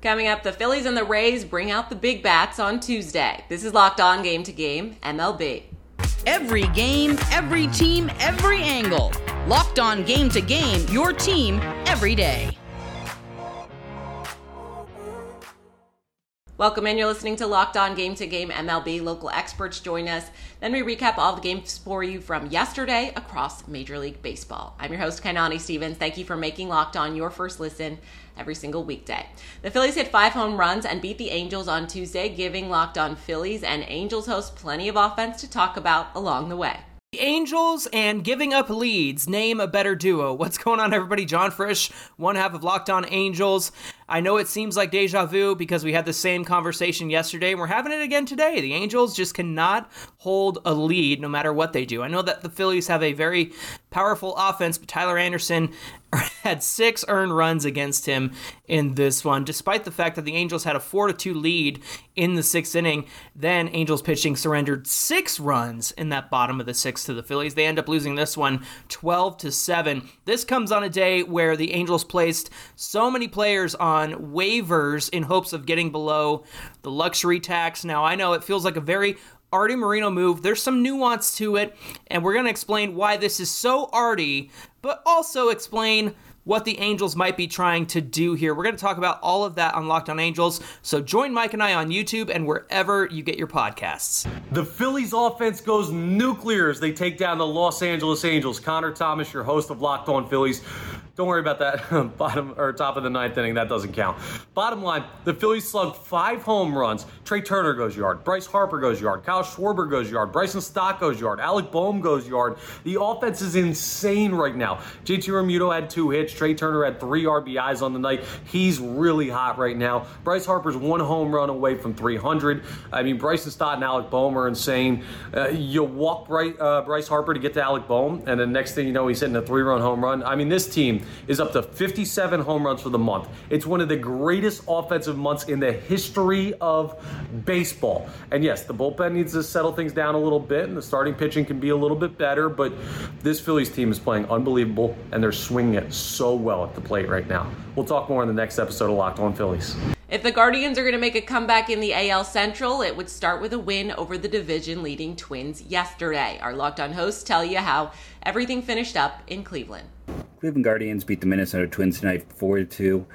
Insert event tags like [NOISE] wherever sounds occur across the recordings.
Coming up, the Phillies and the Rays bring out the big bats on Tuesday. This is Locked On Game to Game, MLB. Every game, every team, every angle. Locked On Game to Game, your team every day. Welcome in. You're listening to Locked On Game to Game MLB. Local experts join us. Then we recap all the games for you from yesterday across Major League Baseball. I'm your host, Kainani Stevens. Thank you for making Locked On your first listen every single weekday. The Phillies hit five home runs and beat the Angels on Tuesday, giving Locked On Phillies and Angels host plenty of offense to talk about along the way. The Angels and giving up leads. Name a better duo. What's going on, everybody? John Frisch, one half of Locked On Angels. I know it seems like deja vu because we had the same conversation yesterday and we're having it again today. The Angels just cannot hold a lead no matter what they do. I know that the Phillies have a very powerful offense, but Tyler Anderson [LAUGHS] had six earned runs against him in this one, despite the fact that the Angels had a 4 to 2 lead in the sixth inning. Then Angels pitching surrendered six runs in that bottom of the sixth to the Phillies. They end up losing this one 12 to 7. This comes on a day where the Angels placed so many players on on waivers in hopes of getting below the luxury tax. Now, I know it feels like a very Arte Moreno move. There's some nuance to it, and we're going to explain why this is so Arte, but also explain what the Angels might be trying to do here. We're going to talk about all of that on Locked On Angels. So join Mike and I on YouTube and wherever you get your podcasts. The Phillies offense goes nuclear as they take down the Los Angeles Angels. Connor Thomas, your host of Locked On Phillies. Don't worry about that [LAUGHS] bottom or top of the ninth inning. That doesn't count. Bottom line, the Phillies slugged five home runs. Trea Turner goes yard. Bryce Harper goes yard. Kyle Schwarber goes yard. Bryson Stott goes yard. Alec Bohm goes yard. The offense is insane right now. JT Realmuto had two hits. Trea Turner had three RBIs on the night. He's really hot right now. Bryce Harper's one home run away from 300. I mean, Bryson Stott and Alec Bohm are insane. Uh, you walk Bryce, uh, Bryce Harper to get to Alec Bohm, and the next thing you know, he's hitting a three-run home run. I mean, this team is up to 57 home runs for the month. It's one of the greatest offensive months in the history of baseball. And yes, the bullpen needs to settle things down a little bit, and the starting pitching can be a little bit better, but this Phillies team is playing unbelievable, and they're swinging it so well at the plate right now. We'll talk more in the next episode of Locked On Phillies. If the Guardians are going to make a comeback in the AL Central, it would start with a win over the division leading Twins yesterday. Our Locked On hosts tell you how everything finished up in Cleveland. Cleveland Guardians beat the Minnesota Twins tonight 4 2.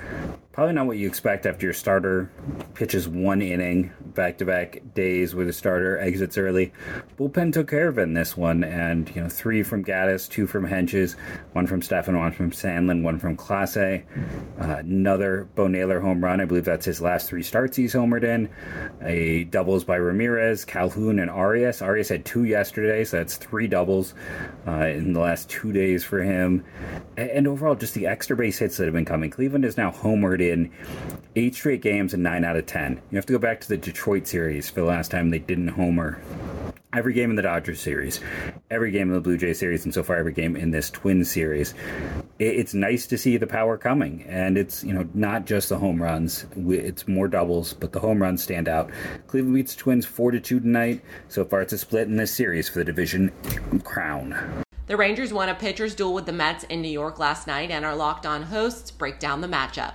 Probably not what you expect after your starter pitches one inning back to back days with a starter exits early. Bullpen took care of it in this one, and you know, three from Gaddis, two from Hentges, one from Stephan, one from Sandlin, one from Clase. Uh, another Bo Naylor home run. I believe that's his last three starts he's homered in. A doubles by Ramirez, Calhoun, and Arias. Arias had two yesterday, so that's three doubles uh, in the last two days for him. And overall, just the extra base hits that have been coming. Cleveland is now homered in eight straight games and nine out of ten. You have to go back to the Detroit series for the last time they didn't homer. Every game in the Dodgers series, every game in the Blue Jay series, and so far every game in this Twin series. It's nice to see the power coming, and it's you know not just the home runs; it's more doubles, but the home runs stand out. Cleveland beats Twins four to two tonight. So far, it's a split in this series for the division crown. The Rangers won a pitcher's duel with the Mets in New York last night, and our locked on hosts break down the matchup.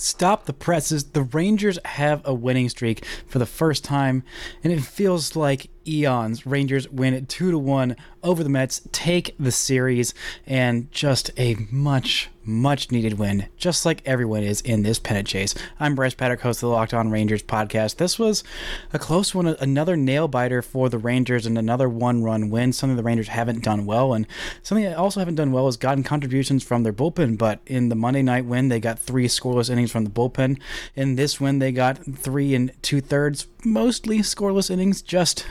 Stop the presses. The Rangers have a winning streak for the first time, and it feels like eons. Rangers win it 2 to 1 over the Mets, take the series, and just a much, much needed win, just like everyone is in this pennant chase. I'm Bryce Patrick, host of the Locked On Rangers podcast. This was a close one, another nail biter for the Rangers, and another one run win, something the Rangers haven't done well. And something they also haven't done well is gotten contributions from their bullpen, but in the Monday night win, they got three scoreless innings from the bullpen. In this win, they got three and two thirds, mostly scoreless innings, just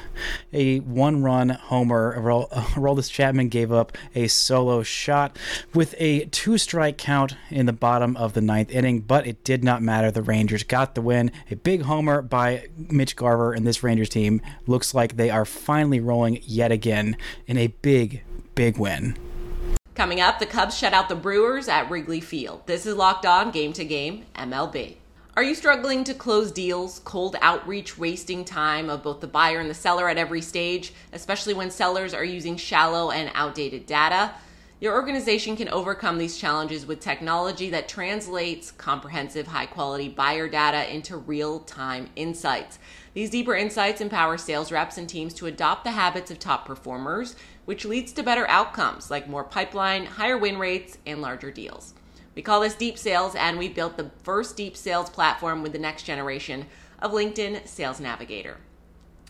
a one run homer. Uh, Aroldis Chapman gave up a solo shot with a two strike count in the bottom of the ninth inning, but it did not matter. The Rangers got the win. A big homer by Mitch Garver, and this Rangers team looks like they are finally rolling yet again in a big, big win. Coming up, the Cubs shut out the Brewers at Wrigley Field. This is Locked On Game to Game MLB. Are you struggling to close deals? Cold outreach wasting time of both the buyer and the seller at every stage, especially when sellers are using shallow and outdated data? Your organization can overcome these challenges with technology that translates comprehensive, high quality buyer data into real time insights. These deeper insights empower sales reps and teams to adopt the habits of top performers, which leads to better outcomes like more pipeline, higher win rates, and larger deals. We call this deep sales, and we built the first deep sales platform with the next generation of LinkedIn Sales Navigator.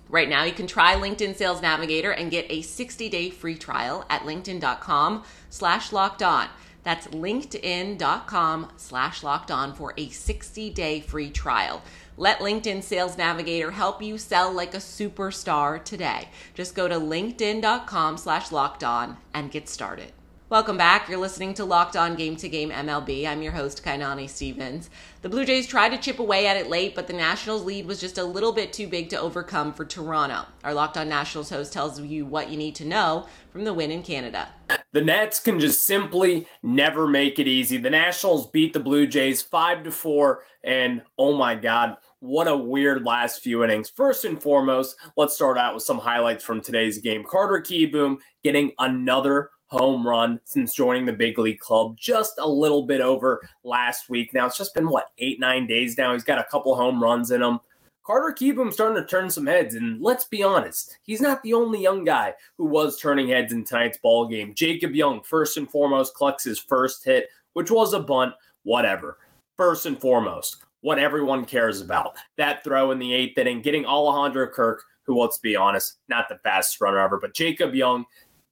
Right now, you can try LinkedIn Sales Navigator and get a 60-day free trial at linkedin.com slash locked on. That's linkedin.com slash locked on for a 60-day free trial. Let LinkedIn Sales Navigator help you sell like a superstar today. Just go to linkedin.com slash locked on and get started. Welcome back. You're listening to Locked On Game to Game MLB. I'm your host, Kainani Stevens. The Blue Jays tried to chip away at it late, but the Nationals' lead was just a little bit too big to overcome for Toronto. Our Locked On Nationals host tells you what you need to know from the win in Canada. The Nats can just simply never make it easy. The Nationals beat the Blue Jays 5 to 4, and oh my God, what a weird last few innings. First and foremost, let's start out with some highlights from today's game. Carter Kieboom getting another home run since joining the big league club just a little bit over last week. Now it's just been what eight, nine days now. He's got a couple home runs in him. Carter Kieboom starting to turn some heads, and let's be honest, he's not the only young guy who was turning heads in tonight's ball game. Jacob Young, first and foremost, collects his first hit, which was a bunt. Whatever. First and foremost, what everyone cares about that throw in the eighth inning, getting Alejandro Kirk, who, let's be honest, not the fastest runner ever, but Jacob Young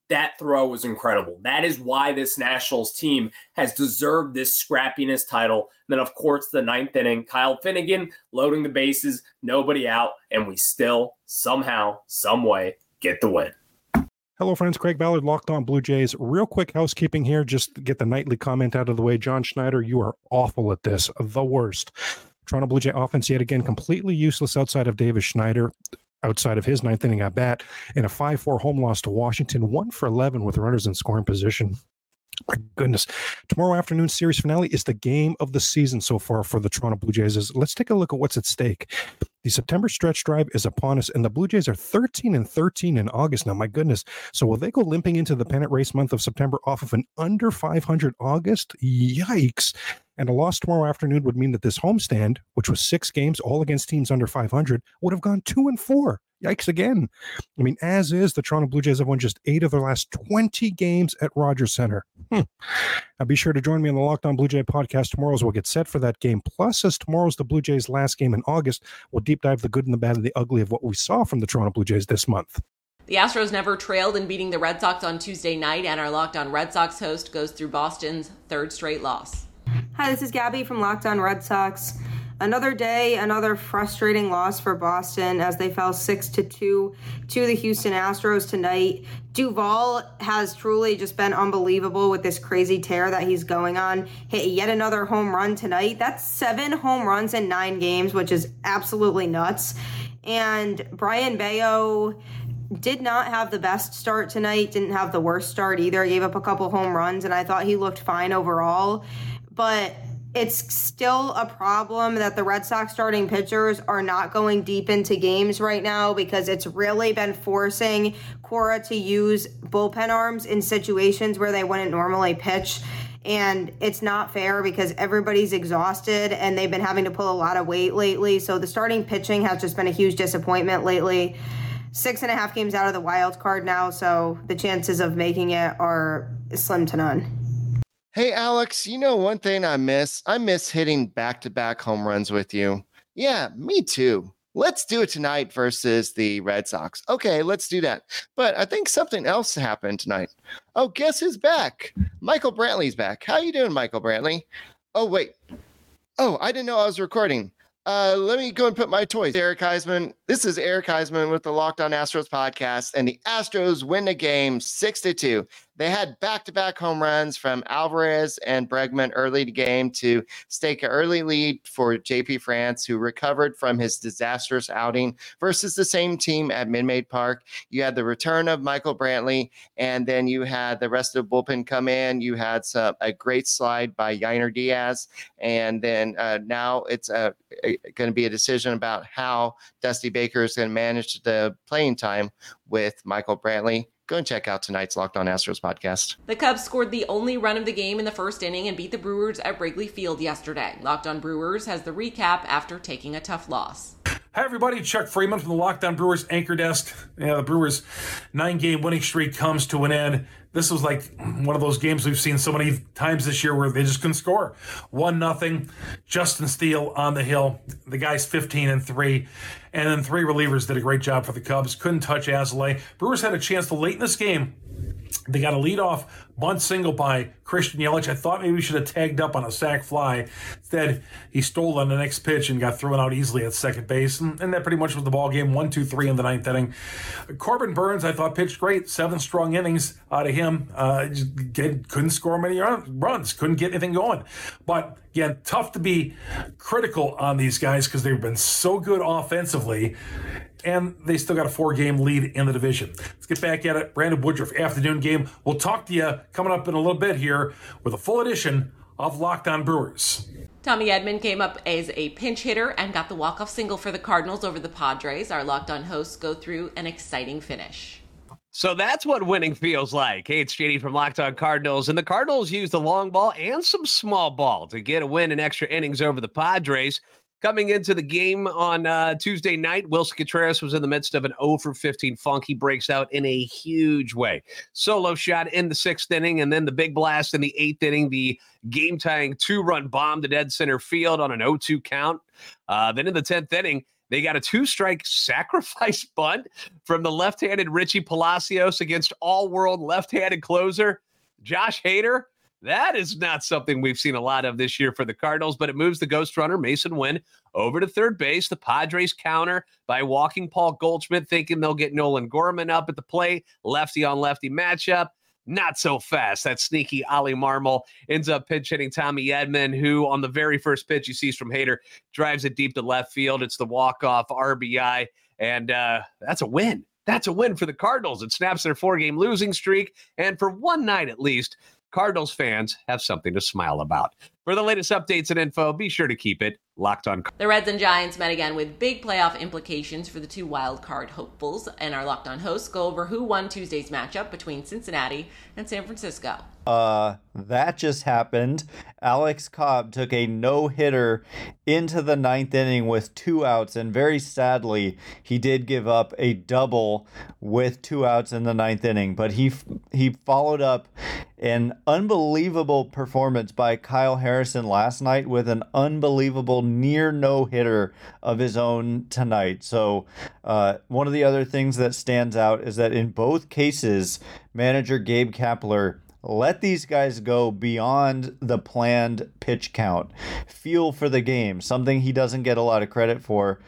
that throw was incredible. That is why this Nationals team has deserved this scrappiness title. And then, of course, the ninth inning, Kyle Finnegan loading the bases, nobody out, and we still somehow, some way get the win. Hello, friends. Craig Ballard, Locked On Blue Jays. Real quick housekeeping here, just get the nightly comment out of the way. John Schneider, you are awful at this, the worst. Toronto Blue Jay offense yet again completely useless outside of Davis Schneider outside of his ninth inning at bat in a 5 4 home loss to Washington, 1 for 11 with runners in scoring position. My goodness. Tomorrow afternoon series finale is the game of the season so far for the Toronto Blue Jays. Let's take a look at what's at stake. The September stretch drive is upon us, and the Blue Jays are 13 and 13 in August now. My goodness. So will they go limping into the pennant race month of September off of an under 500 August? Yikes. And a loss tomorrow afternoon would mean that this homestand, which was six games, all against teams under 500, would have gone two and four. Yikes again. I mean, as is, the Toronto Blue Jays have won just eight of their last 20 games at Rogers Center. Hmm. Now, be sure to join me on the Locked On Blue Jay podcast tomorrow as we'll get set for that game. Plus, as tomorrow's the Blue Jays' last game in August, we'll deep dive the good and the bad and the ugly of what we saw from the Toronto Blue Jays this month. The Astros never trailed in beating the Red Sox on Tuesday night, and our Locked On Red Sox host goes through Boston's third straight loss. Hi, this is Gabby from Locked On Red Sox. Another day, another frustrating loss for Boston as they fell 6 to 2 to the Houston Astros tonight. Duvall has truly just been unbelievable with this crazy tear that he's going on. Hit yet another home run tonight. That's 7 home runs in 9 games, which is absolutely nuts. And Brayan Bello did not have the best start tonight, didn't have the worst start either. He gave up a couple home runs and I thought he looked fine overall. But it's still a problem that the Red Sox starting pitchers are not going deep into games right now because it's really been forcing Cora to use bullpen arms in situations where they wouldn't normally pitch. And it's not fair because everybody's exhausted and they've been having to pull a lot of weight lately. So the starting pitching has just been a huge disappointment lately. Six and a half games out of the wild card now, so the chances of making it are slim to none. Hey, Alex, you know one thing I miss? I miss hitting back to back home runs with you. Yeah, me too. Let's do it tonight versus the Red Sox. Okay, let's do that. But I think something else happened tonight. Oh, guess who's back? Michael Brantley's back. How you doing, Michael Brantley? Oh, wait. Oh, I didn't know I was recording. Uh, let me go and put my toys. Eric Huysman. This is Eric Huysman with the Locked On Astros podcast, and the Astros win the game six to two. They had back-to-back home runs from Alvarez and Bregman early to game to stake an early lead for JP France, who recovered from his disastrous outing versus the same team at Minute Park. You had the return of Michael Brantley, and then you had the rest of the bullpen come in. You had some, a great slide by Yainer Diaz, and then uh, now it's uh, going to be a decision about how Dusty Baker is going to manage the playing time with Michael Brantley go and check out tonight's Locked On Astros podcast. The Cubs scored the only run of the game in the first inning and beat the Brewers at Wrigley Field yesterday. Locked On Brewers has the recap after taking a tough loss. Hi, everybody. Chuck Freeman from the Locked On Brewers anchor desk. Yeah, the Brewers' nine game winning streak comes to an end. This was like one of those games we've seen so many times this year where they just couldn't score. One nothing. Justin Steele on the hill. The guy's 15 and three. And then three relievers did a great job for the Cubs. Couldn't touch Alzolay. Brewers had a chance to late in this game they got a lead off bunt single by Christian Yelich. I thought maybe we should have tagged up on a sac fly. Instead, he stole on the next pitch and got thrown out easily at second base. And, and that pretty much was the ball game. One, two, three in the ninth inning. Corbin Burnes, I thought pitched great. Seven strong innings out of him. Uh, get, couldn't score many runs. Couldn't get anything going. But again, tough to be critical on these guys because they've been so good offensively and they still got a four game lead in the division. Let's get back at it. Brandon Woodruff, afternoon game. We'll talk to you coming up in a little bit here with a full edition of Locked On Brewers. Tommy Edman came up as a pinch hitter and got the walk-off single for the Cardinals over the Padres. Our Locked On hosts go through an exciting finish. So that's what winning feels like. Hey, it's JD from Locked On Cardinals, and the Cardinals used the long ball and some small ball to get a win in extra innings over the Padres. Coming into the game on uh, Tuesday night, Willson Contreras was in the midst of an 0 for 15 funk. He breaks out in a huge way. Solo shot in the sixth inning, and then the big blast in the eighth inning, the game tying two run bomb to dead center field on an 0 2 count. Uh, then in the 10th inning, they got a two strike sacrifice [LAUGHS] bunt from the left handed Richie Palacios against all world left handed closer Josh Hader. That is not something we've seen a lot of this year for the Cardinals, but it moves the ghost runner, Masyn Winn, over to third base. The Padres counter by walking Paul Goldschmidt, thinking they'll get Nolan Gorman up at the plate. Lefty on lefty matchup. Not so fast. That sneaky Ollie Marmol ends up pinch hitting Tommy Edman, who on the very first pitch he sees from Hader drives it deep to left field. It's the walk-off RBI, and uh, that's a win. That's a win for the Cardinals. It snaps their four game losing streak. And for one night at least, Cardinals fans have something to smile about. For the latest updates and info, be sure to keep it locked on. The Reds and Giants met again with big playoff implications for the two wild card hopefuls, and our locked on hosts go over who won Tuesday's matchup between Cincinnati and San Francisco. Uh, that just happened. Alex Cobb took a no hitter into the ninth inning with two outs, and very sadly, he did give up a double with two outs in the ninth inning. But he he followed up an unbelievable performance by Kyle Harrison last night with an unbelievable near no hitter of his own tonight. So, uh, one of the other things that stands out is that in both cases, manager Gabe Kapler let these guys go beyond the planned pitch count. Feel for the game, something he doesn't get a lot of credit for.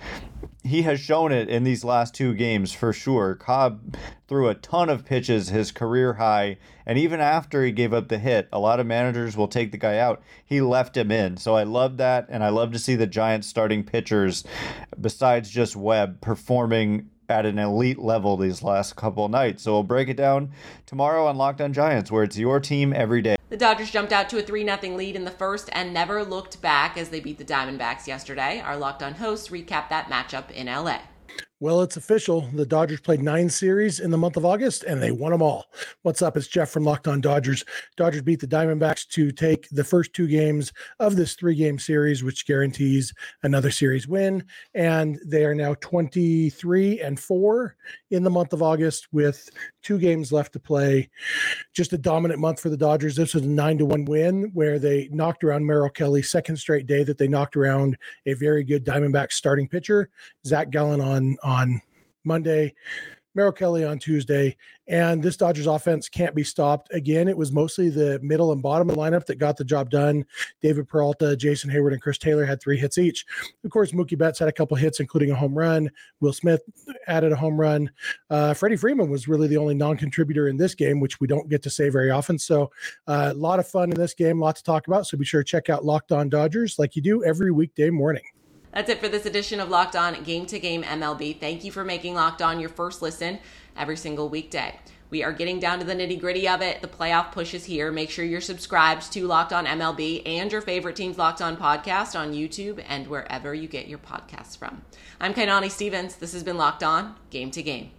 He has shown it in these last two games for sure. Cobb threw a ton of pitches, his career high, and even after he gave up the hit, a lot of managers will take the guy out. He left him in. So I love that, and I love to see the Giants starting pitchers, besides just Webb, performing at an elite level these last couple nights. So we'll break it down tomorrow on Locked On Giants, where it's your team every day. The Dodgers jumped out to a 3 0 lead in the first and never looked back as they beat the Diamondbacks yesterday. Our Locked On hosts recap that matchup in LA. Well, it's official. The Dodgers played nine series in the month of August and they won them all. What's up? It's Jeff from Locked On Dodgers. Dodgers beat the Diamondbacks to take the first two games of this three game series, which guarantees another series win. And they are now 23 and four in the month of August with two games left to play. Just a dominant month for the Dodgers. This was a nine to one win where they knocked around Merrill Kelly, second straight day that they knocked around a very good Diamondback starting pitcher, Zach Gallen on on Monday, Merrill Kelly on Tuesday, and this Dodgers offense can't be stopped. Again, it was mostly the middle and bottom of the lineup that got the job done. David Peralta, Jason Heyward, and Chris Taylor had three hits each. Of course, Mookie Betts had a couple hits, including a home run. Will Smith added a home run. Uh, Freddie Freeman was really the only non-contributor in this game, which we don't get to say very often. So, uh, a lot of fun in this game, a lot to talk about. So be sure to check out Locked On Dodgers like you do every weekday morning. That's it for this edition of Locked On Game to Game MLB. Thank you for making Locked On your first listen every single weekday. We are getting down to the nitty gritty of it. The playoff push is here. Make sure you're subscribed to Locked On MLB and your favorite team's Locked On podcast on YouTube and wherever you get your podcasts from. I'm Kainani Stevens. This has been Locked On Game to Game.